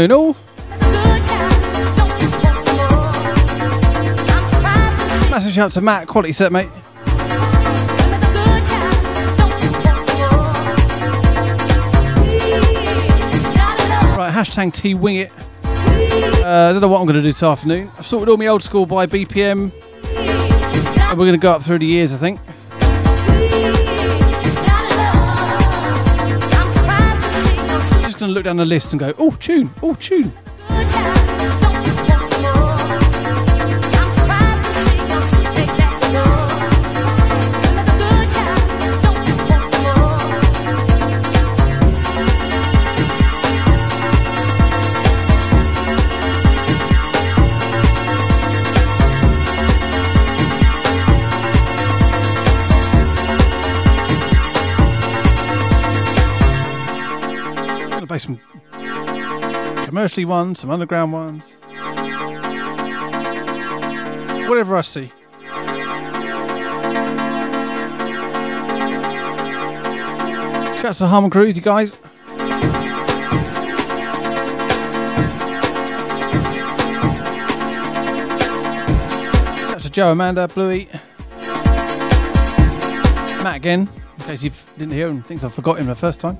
afternoon, all. Massive shout out to Matt, quality set, mate. Right, hashtag T Wing It. Uh, I don't know what I'm going to do this afternoon. I've sorted all my old school by BPM. And we're going to go up through the years, I think. Look down the list and go, oh, tune, oh, tune. Commercially ones, some underground ones. Whatever I see. Shouts to Harmon Cruise, you guys. Shouts to Joe, Amanda, Bluey. Matt again, in case you didn't hear him, thinks I forgot him the first time.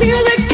Music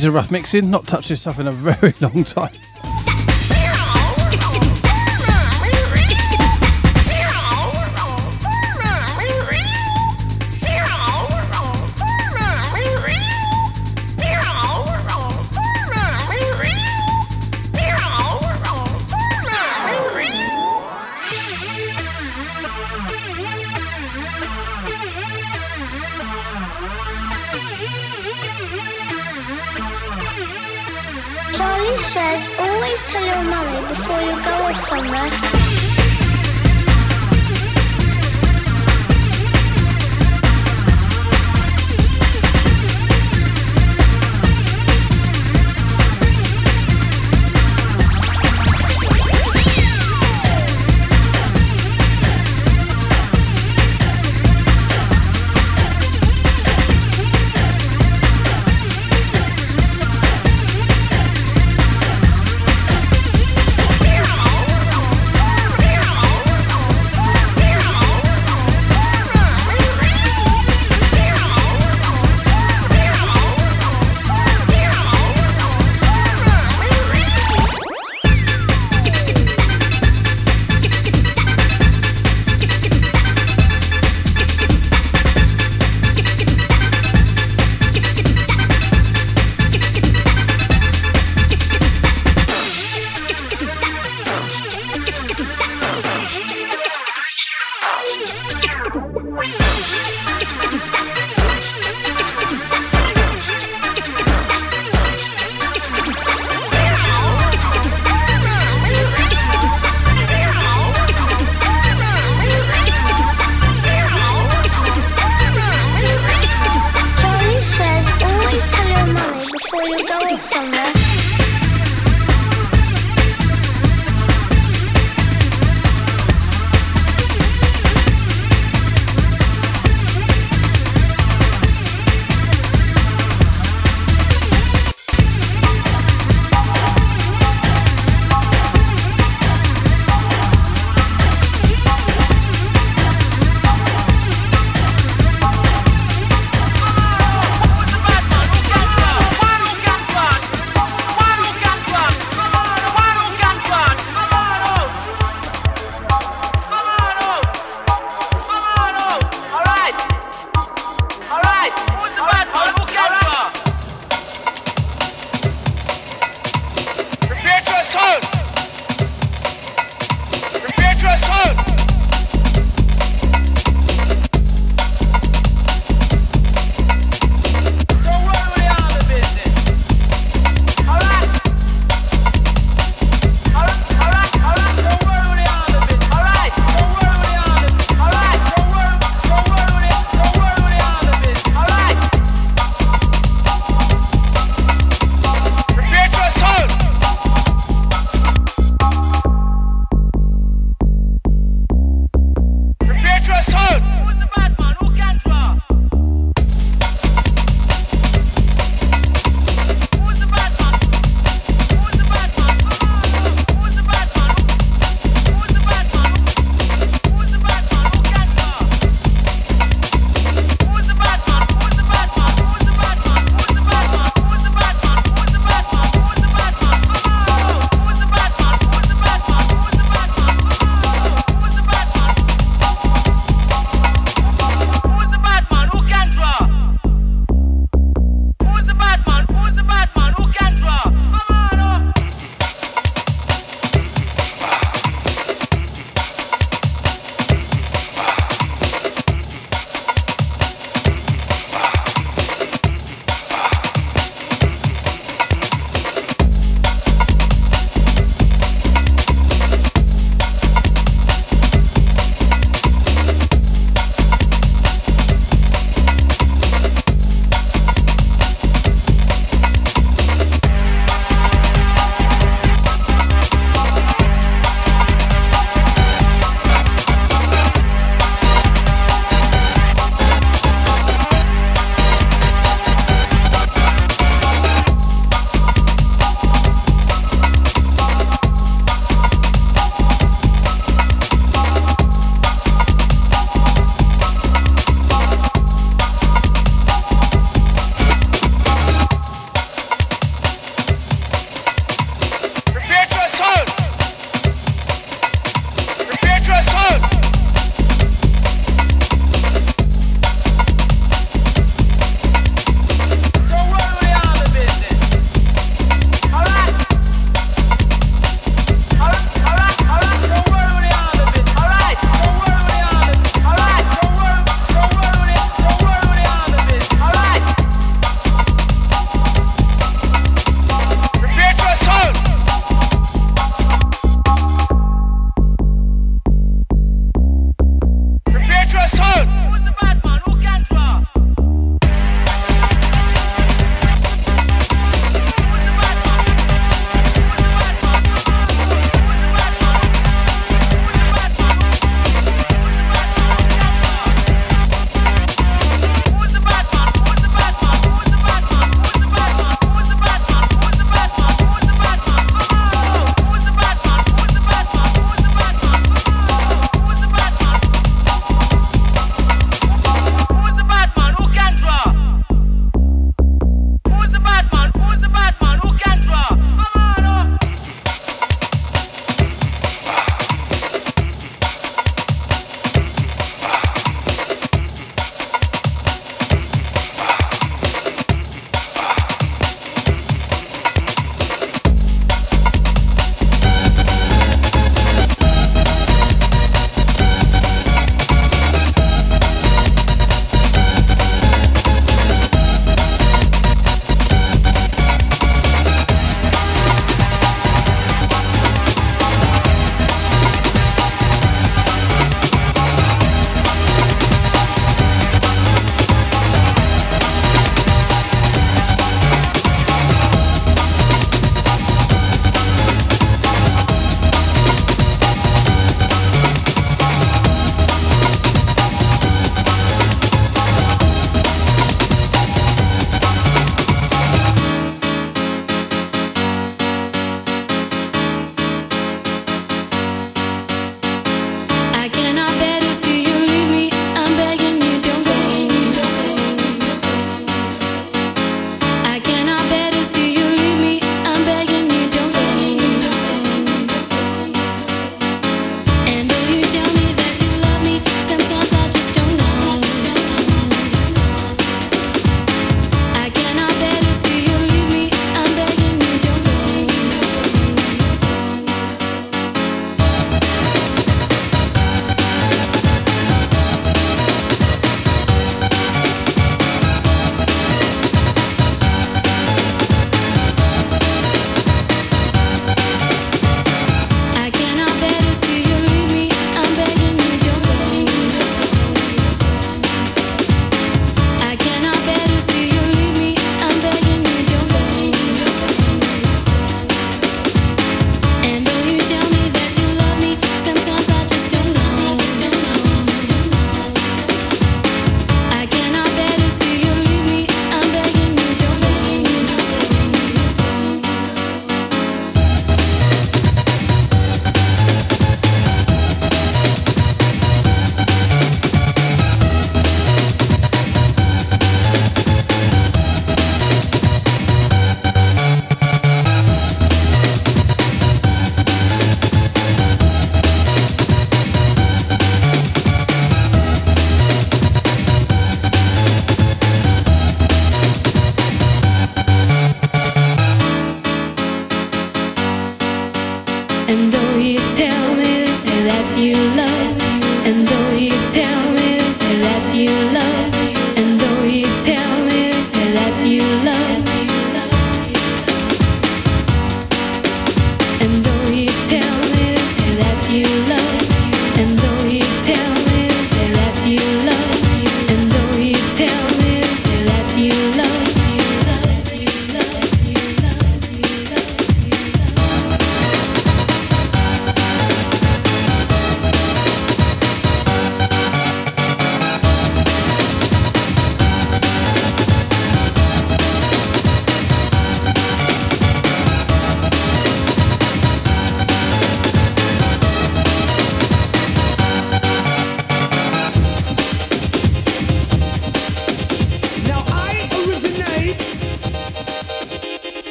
These are rough mixing. Not touched this stuff in a very long time.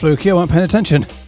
Fluky. I wasn't paying attention.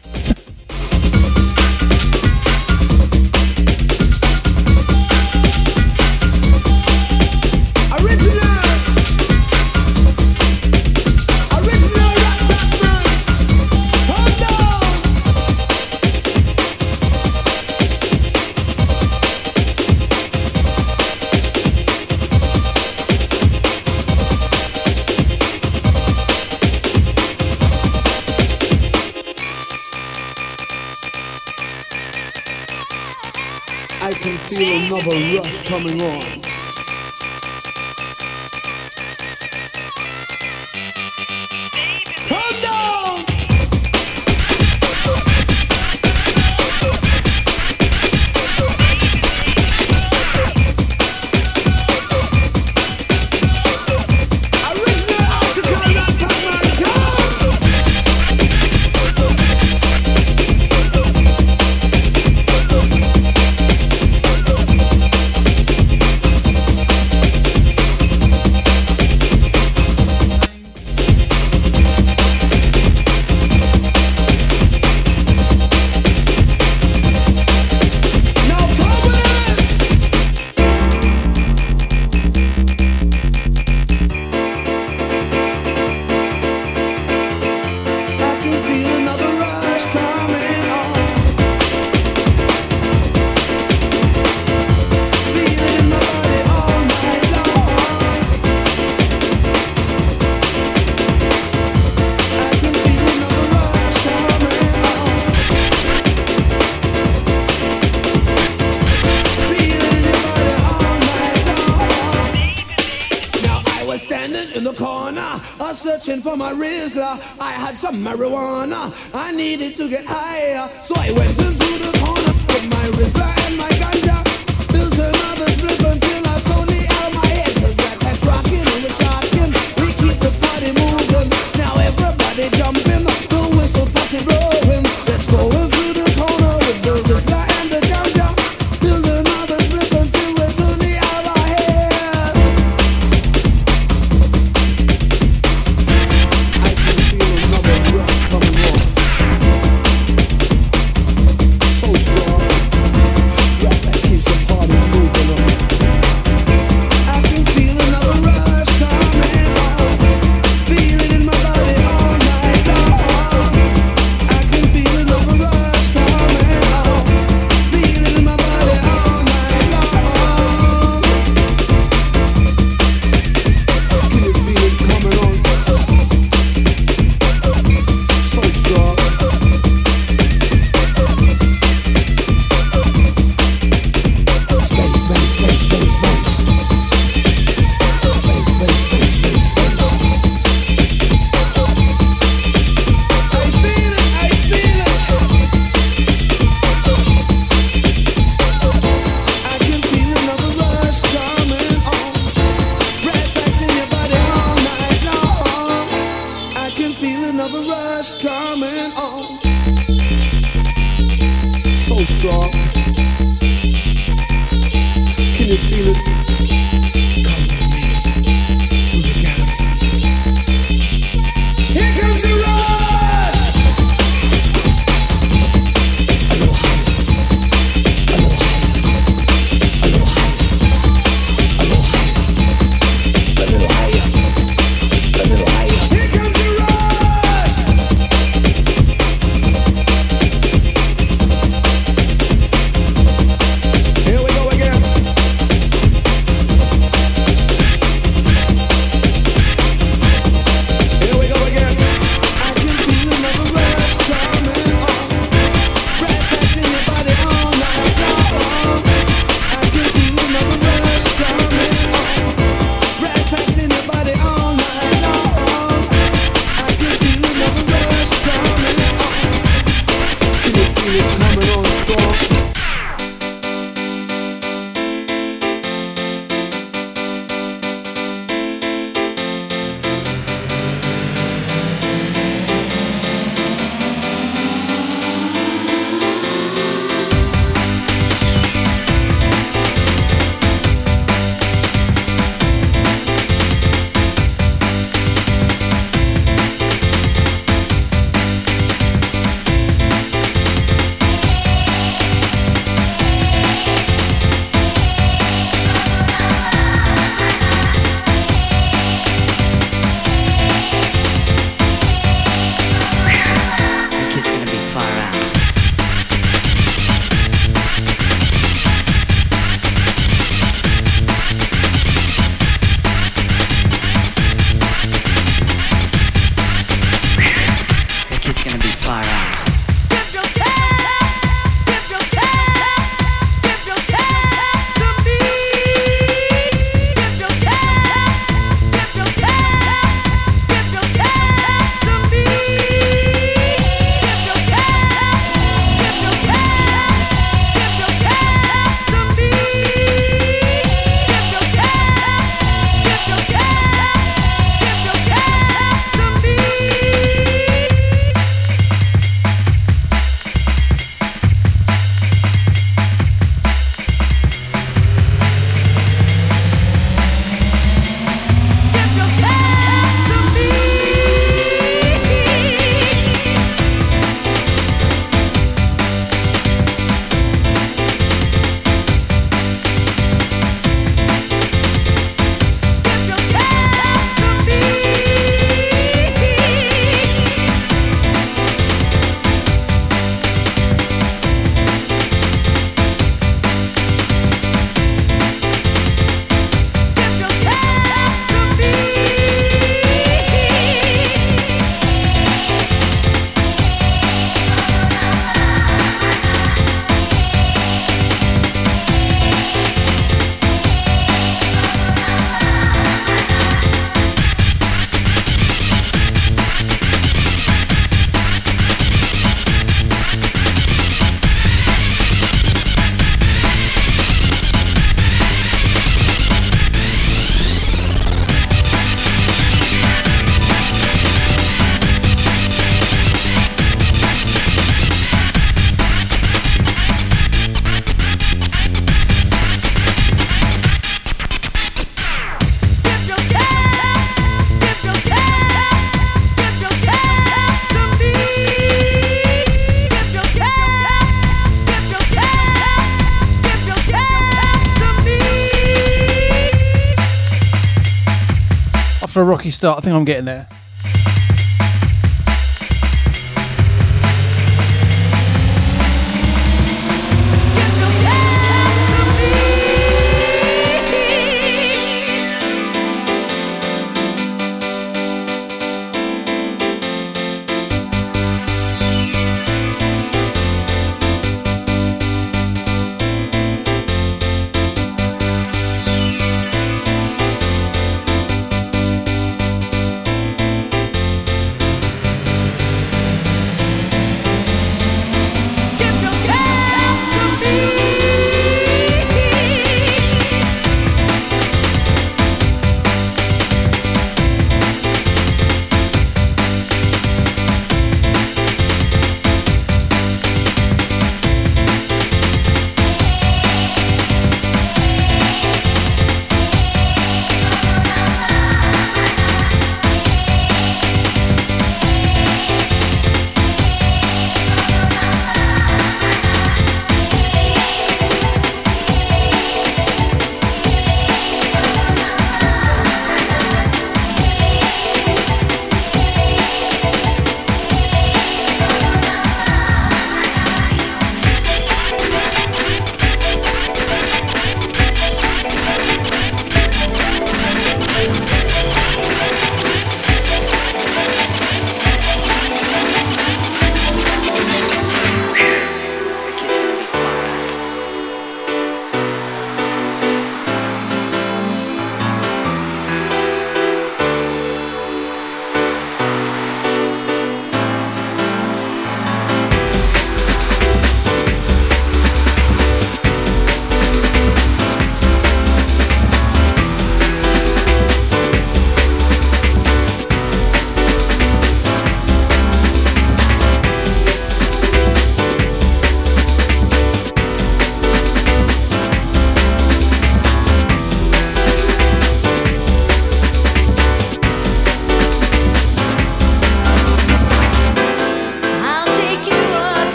Rocky start. I think I'm getting there.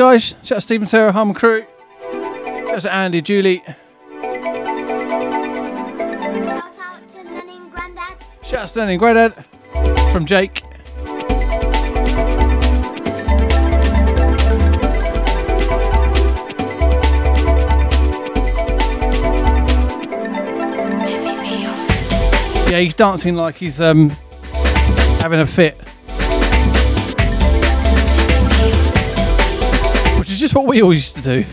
Guys. Shout out to Stephen, Sarah, Harmon Crew. Shout out to Andy, Julie. Shout out to Nanny and Grandad. From Jake. Yeah, he's dancing like he's um having a fit. Just what we all used to do.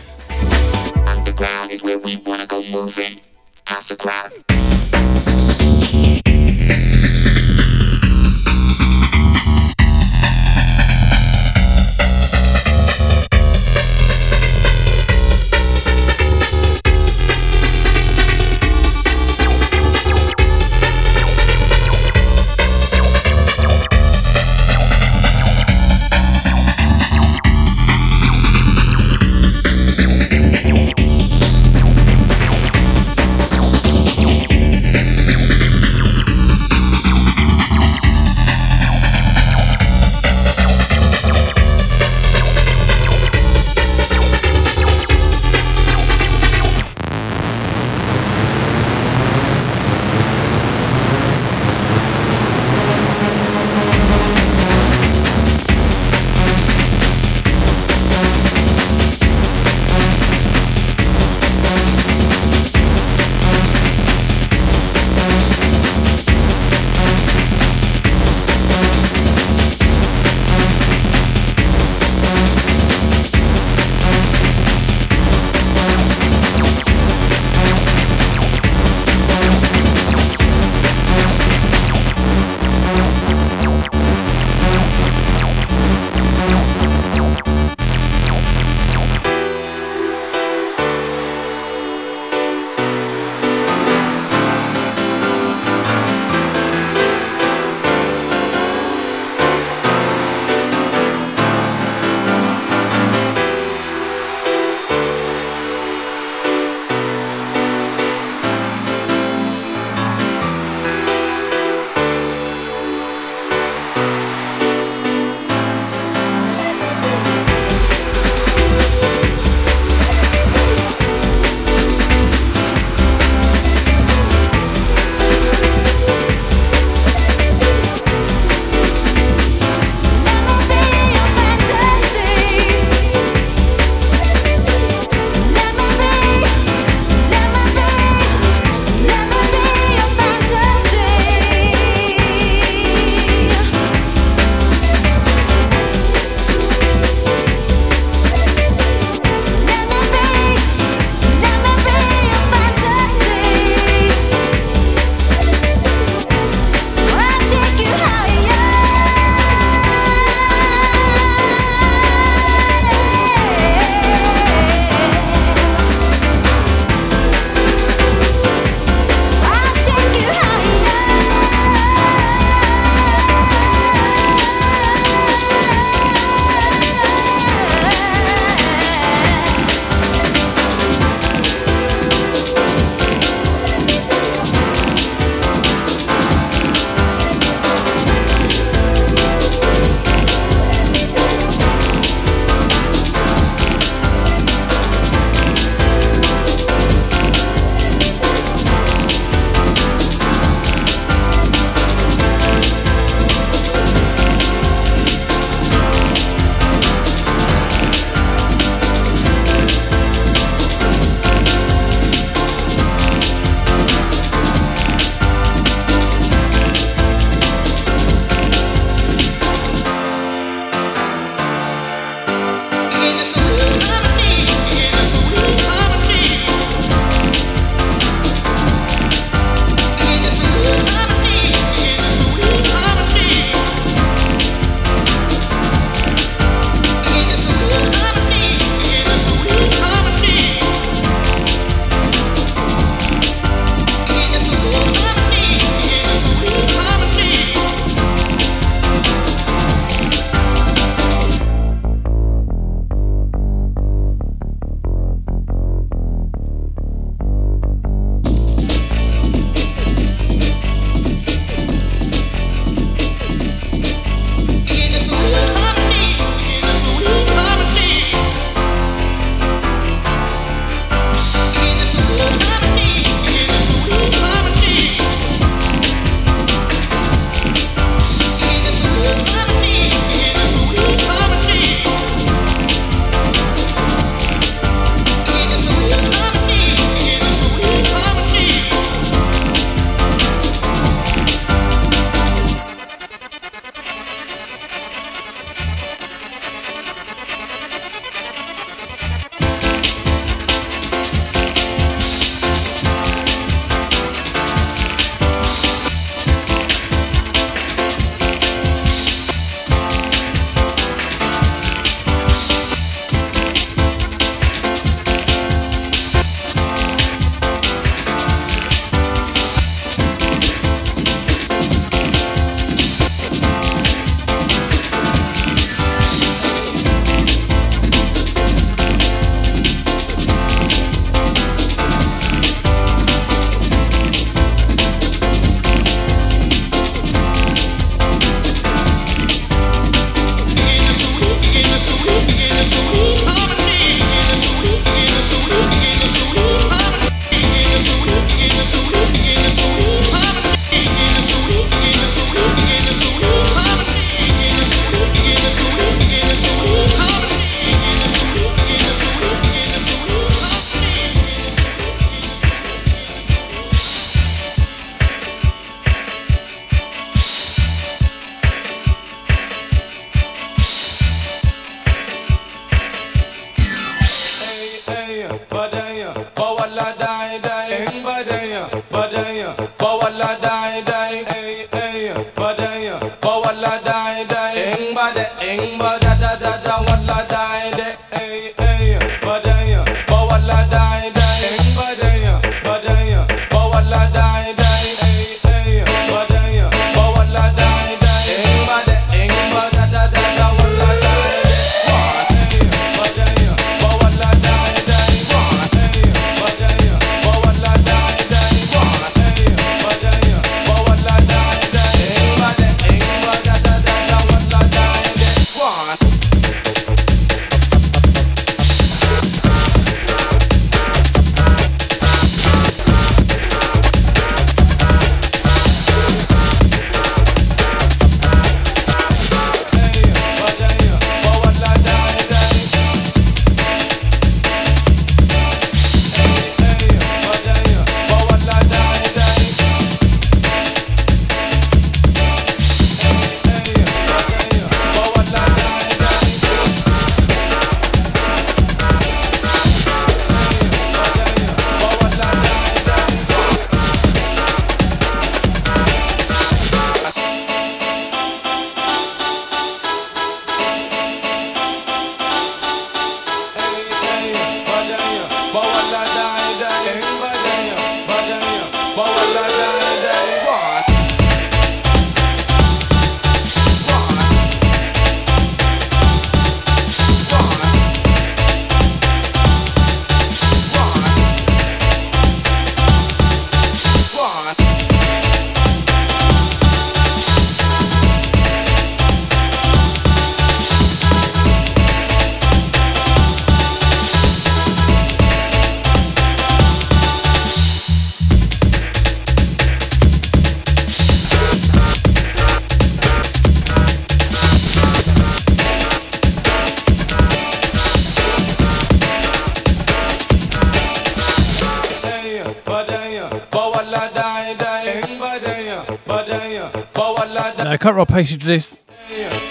Patience to this.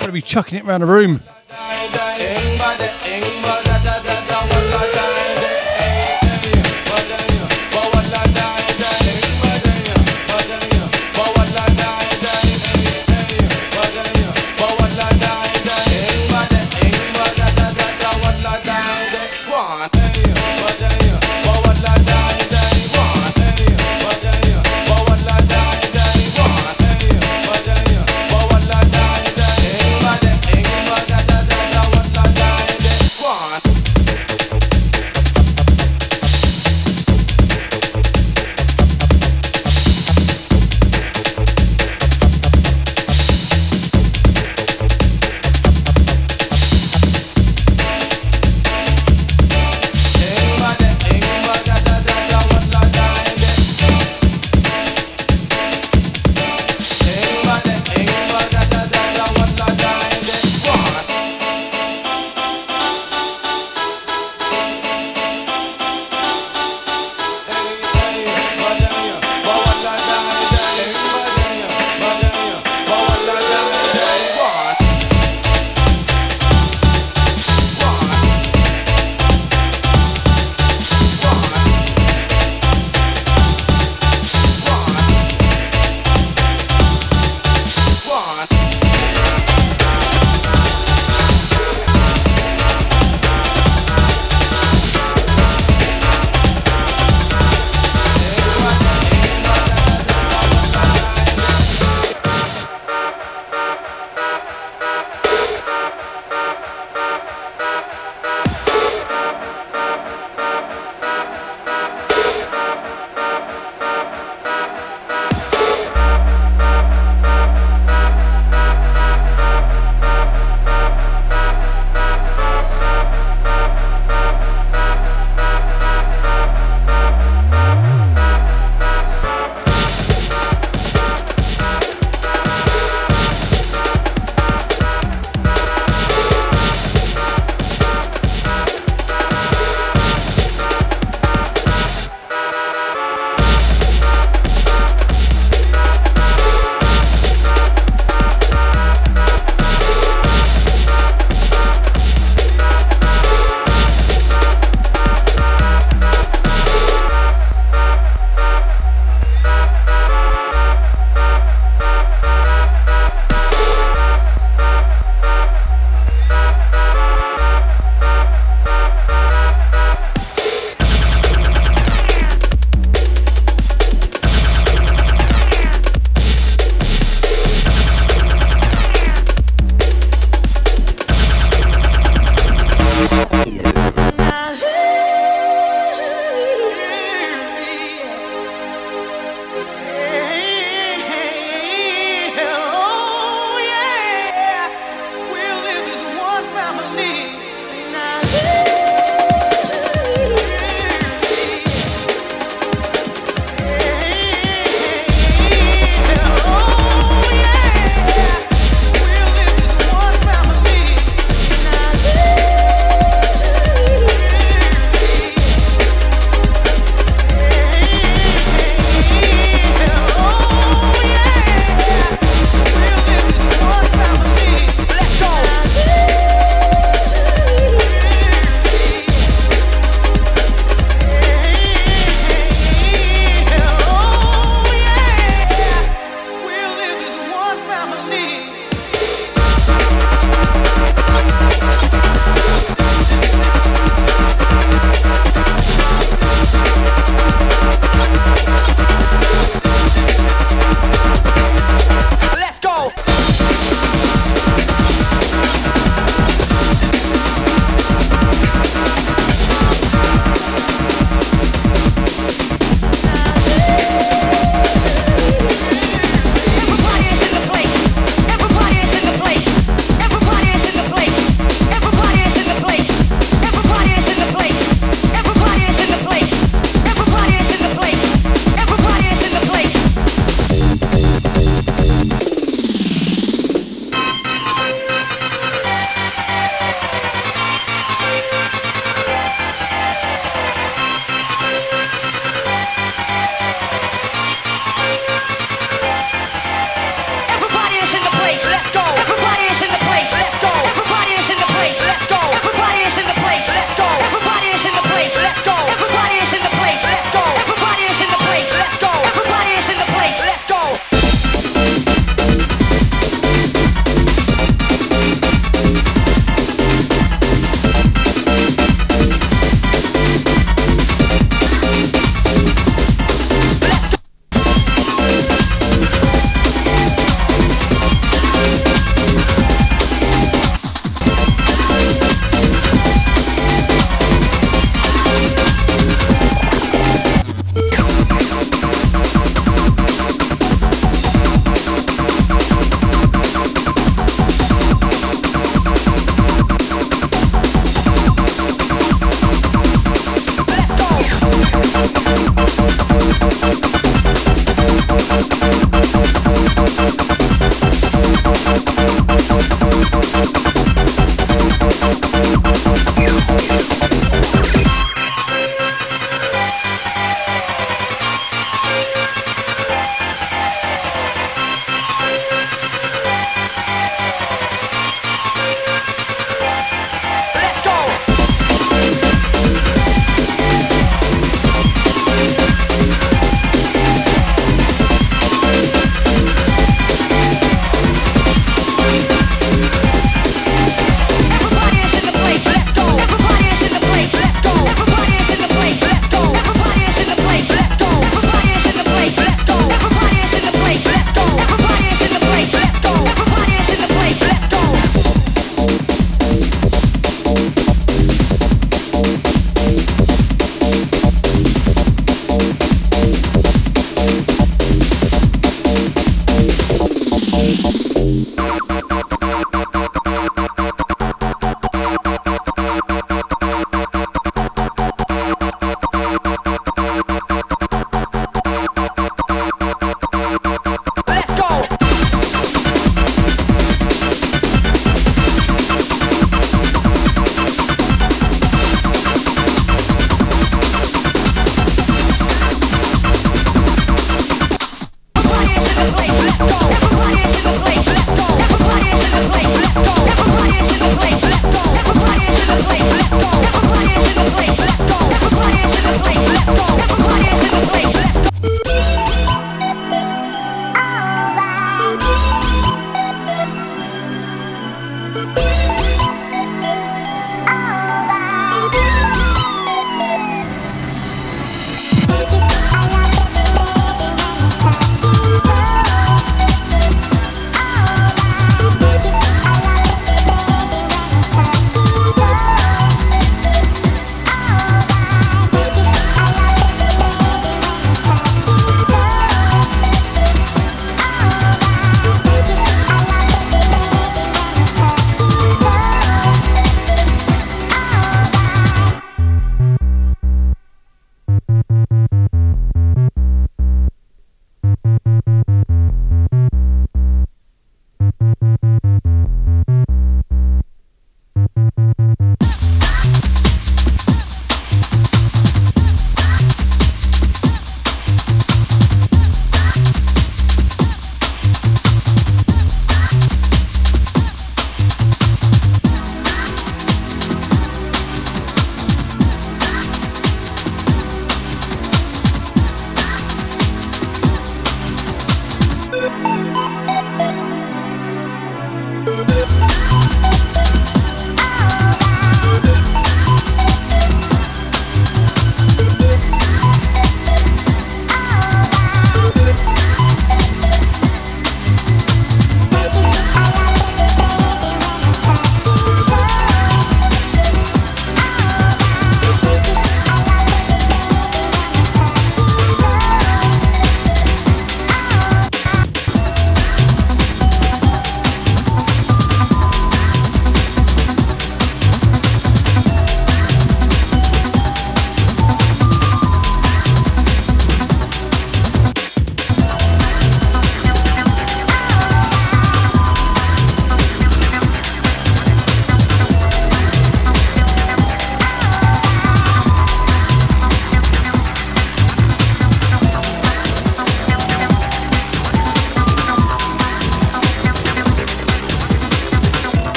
Gotta be chucking it around the room.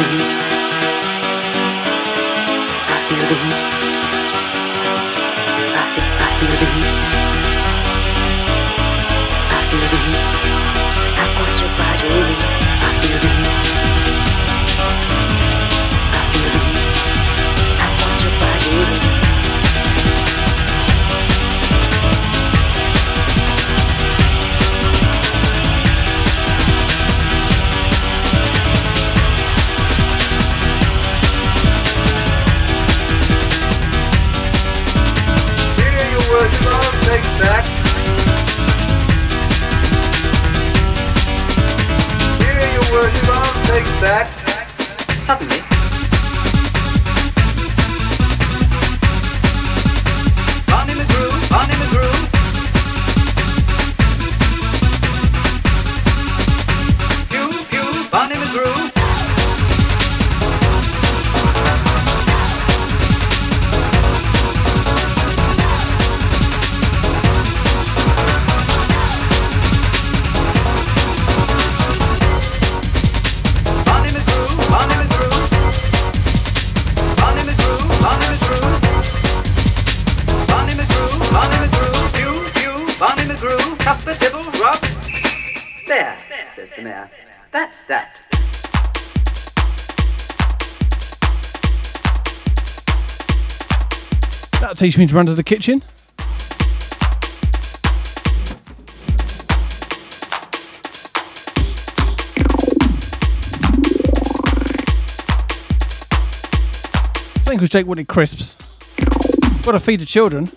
I teach me to run to the kitchen. I think because Jake wanted crisps. Got to feed the children.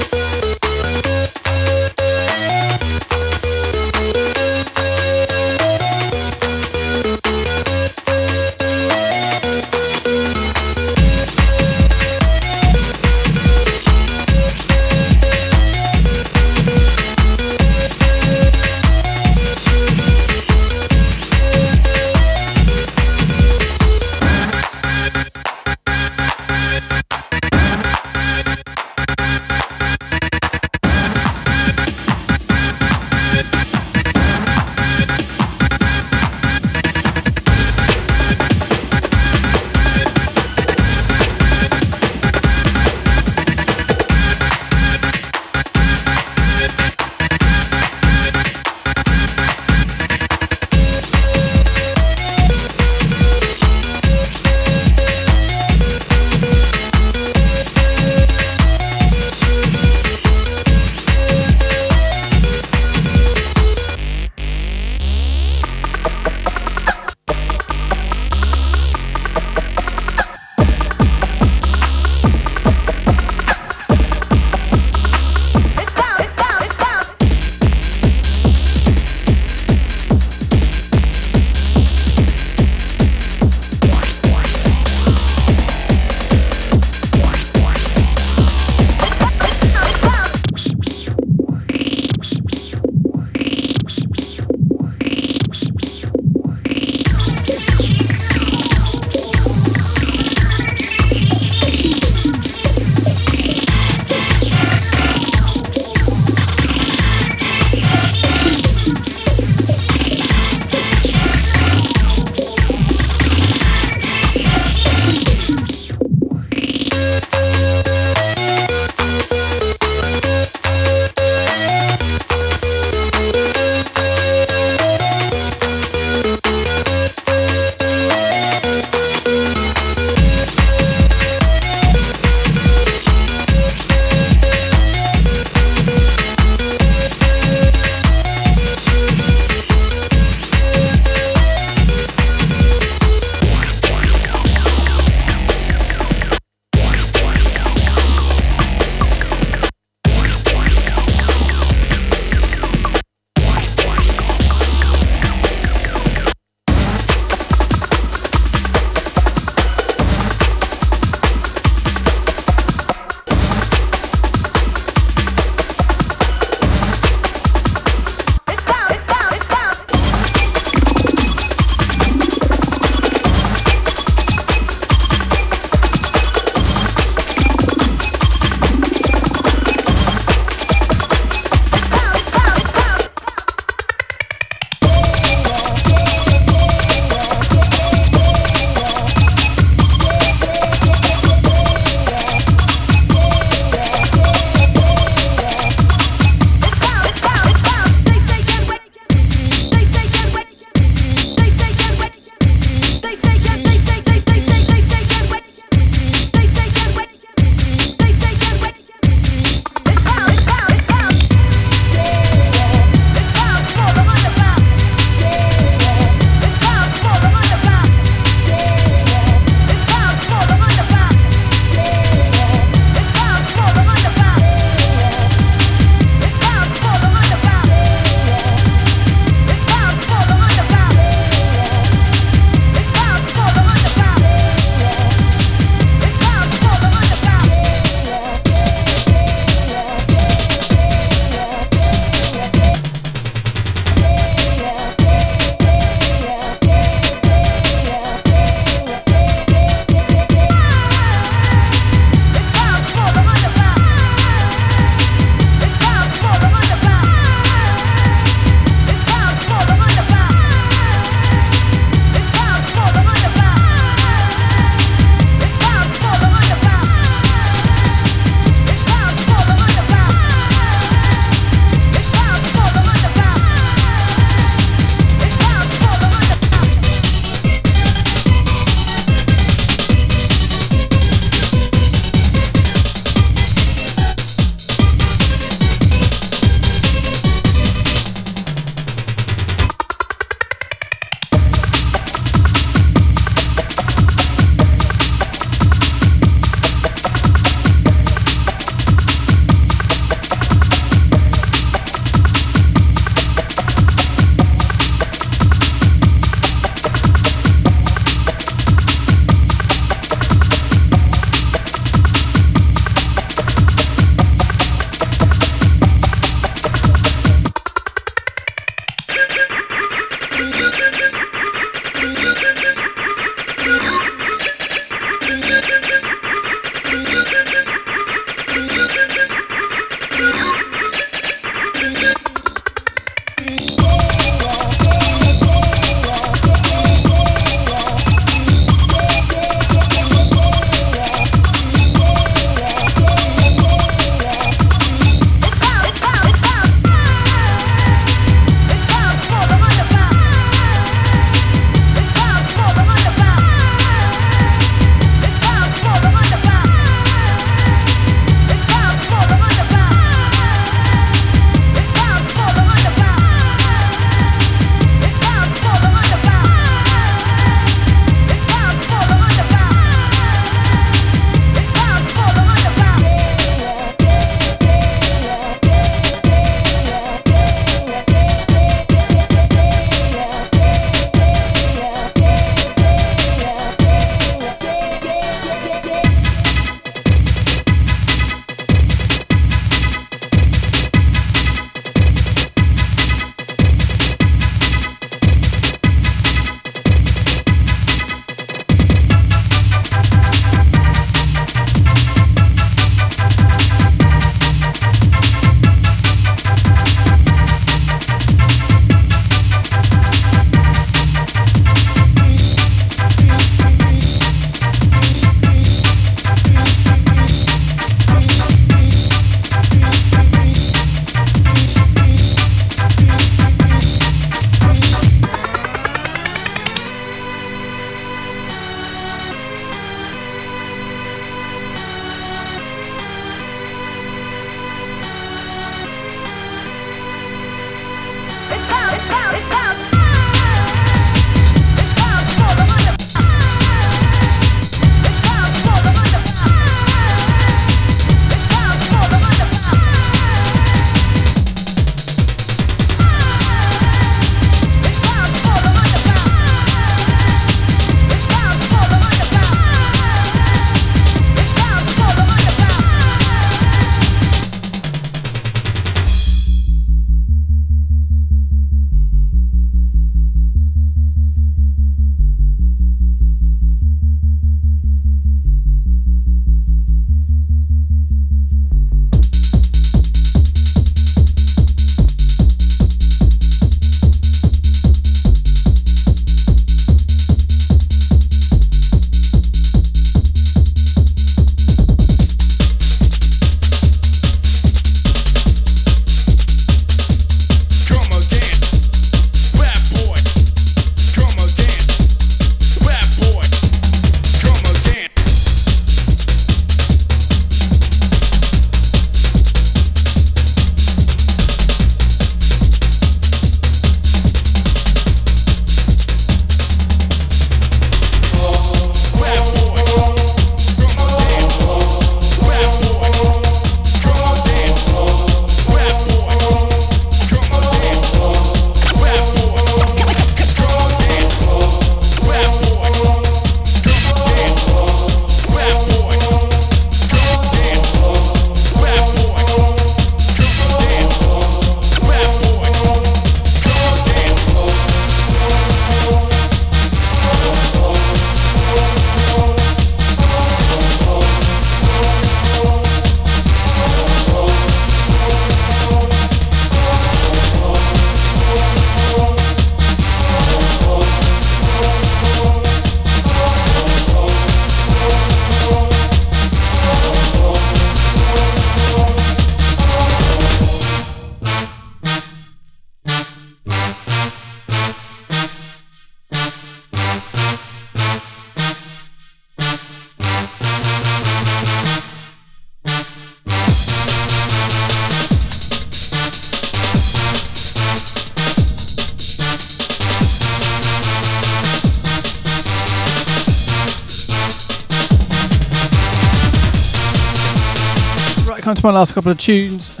to my last couple of tunes.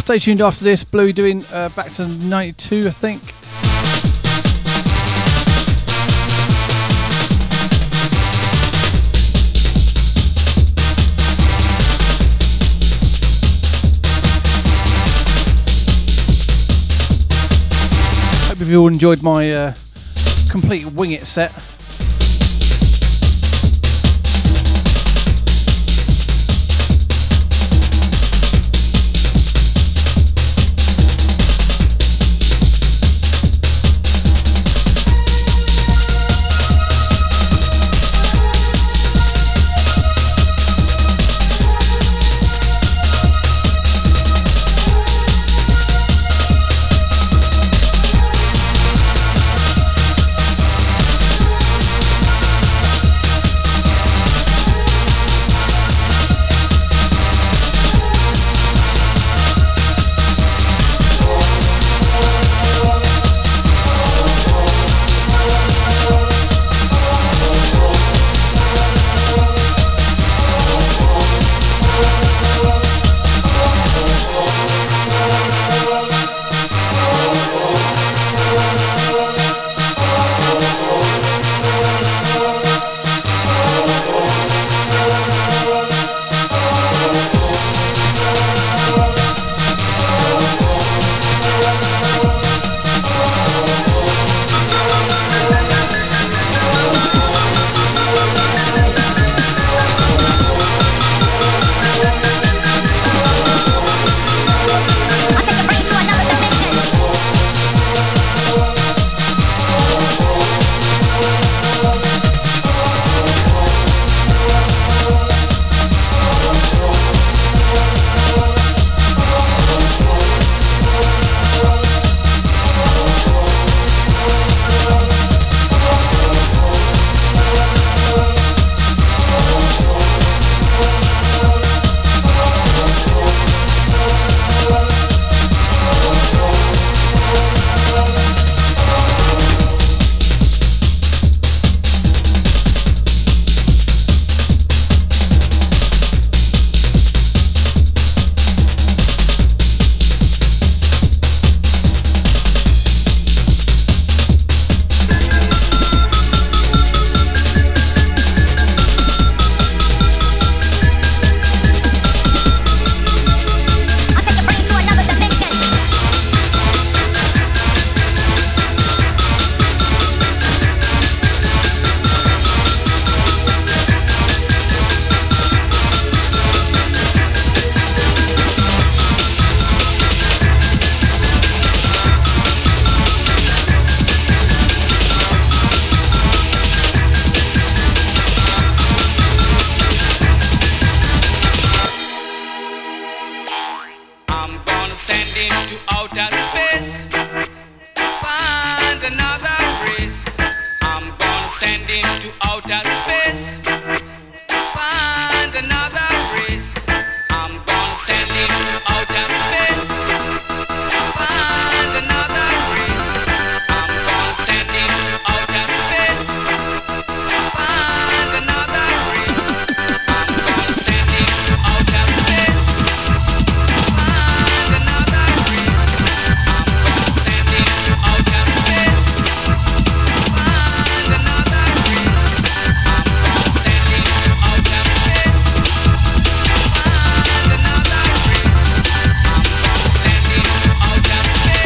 Stay tuned after this. Blue doing uh, back to 92, I think. Hope you all enjoyed my uh, complete wing it set.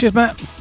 Cheers, Matt.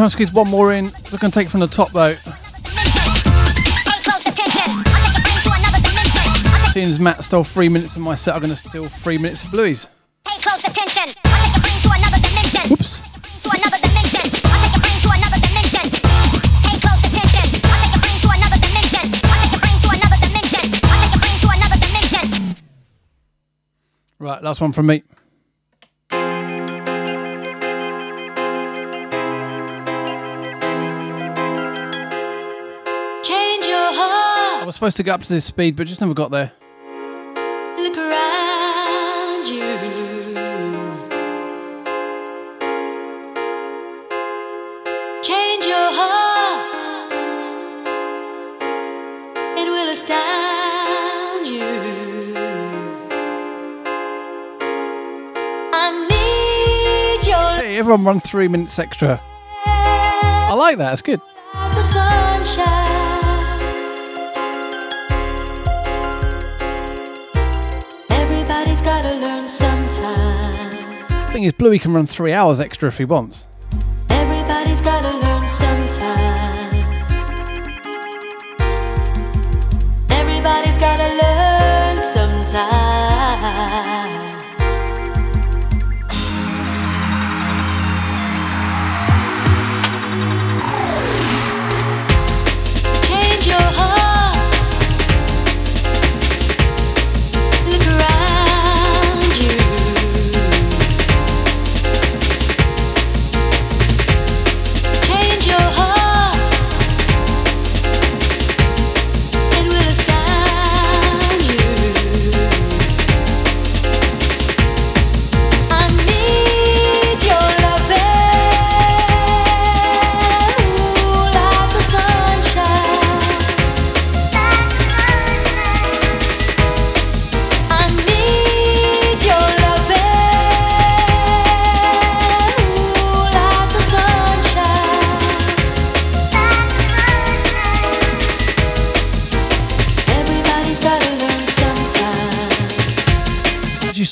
Right, I'm gonna try and squeeze one more in. I'm gonna take from the top though. Seeing as Matt stole three minutes of my set, I'm gonna steal three minutes of Bluey's. Pay close attention. I'll take your was supposed to get up to this speed, but just never got there. look around you. Change your heart, it will astound you. I need your Hey, everyone run three minutes extra. I like that, it's good. Thing is, Bluey can run three hours extra if he wants.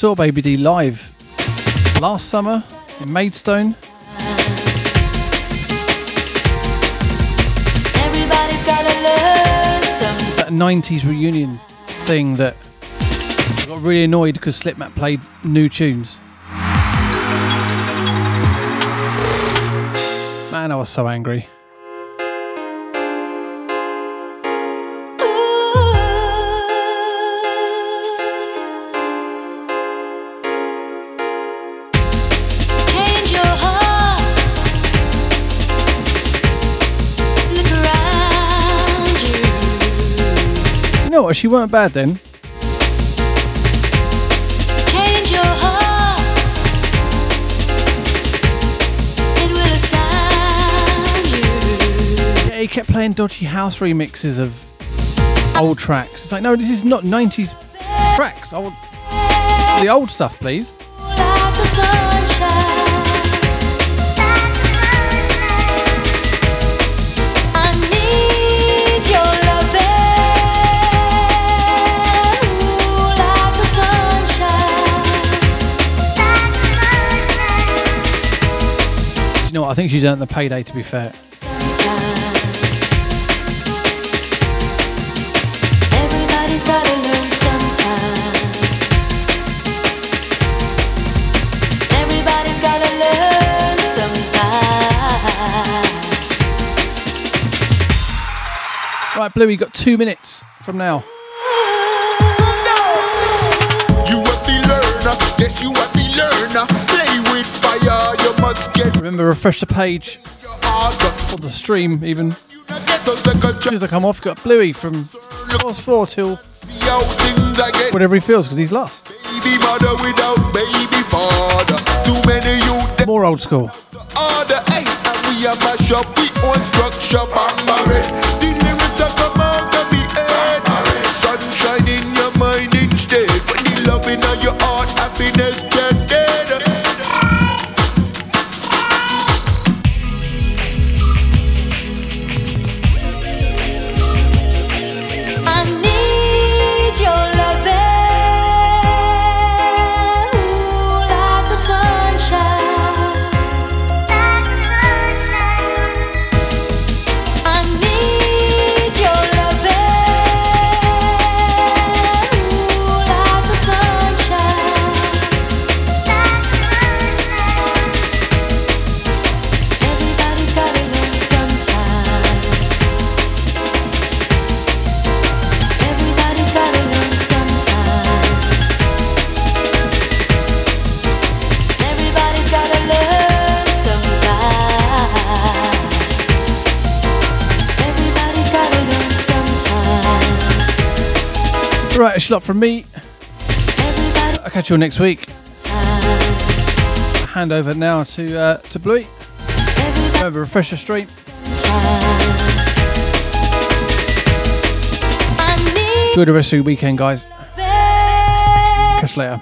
Saw Baby D live last summer in Maidstone? Everybody's gotta learn. That 90s reunion thing that I got really annoyed because Slipmatt played new tunes. Man, I was so angry. What? She weren't bad then. Change your heart. It will astound you. Yeah, he kept playing dodgy house remixes of old tracks. It's like, no, this is not 90s tracks. I want the old stuff, please. I think she's earned the payday, to be fair. Everybody's gotta learn sometime. Everybody's gotta learn sometime. Right, Blue, you got two minutes from now. You are the learner, yes, you are. Play with fire, you must get Remember, refresh the page or the stream, even. The As soon as I come off, got Bluey from past four till see how things I get. whatever he feels because he's lost. Baby mother without baby father. Too many youth More old school. order, hey, and we a mash up, we own structure, bang married. The lyrics that come out of head. Sunshine in your mind instead. When the love in your heart, happiness A lot from me. I'll catch you all next week. Hand over now to uh, to Bluey. Remember, refresh your stream. Enjoy the rest of your weekend, guys. Catch you later.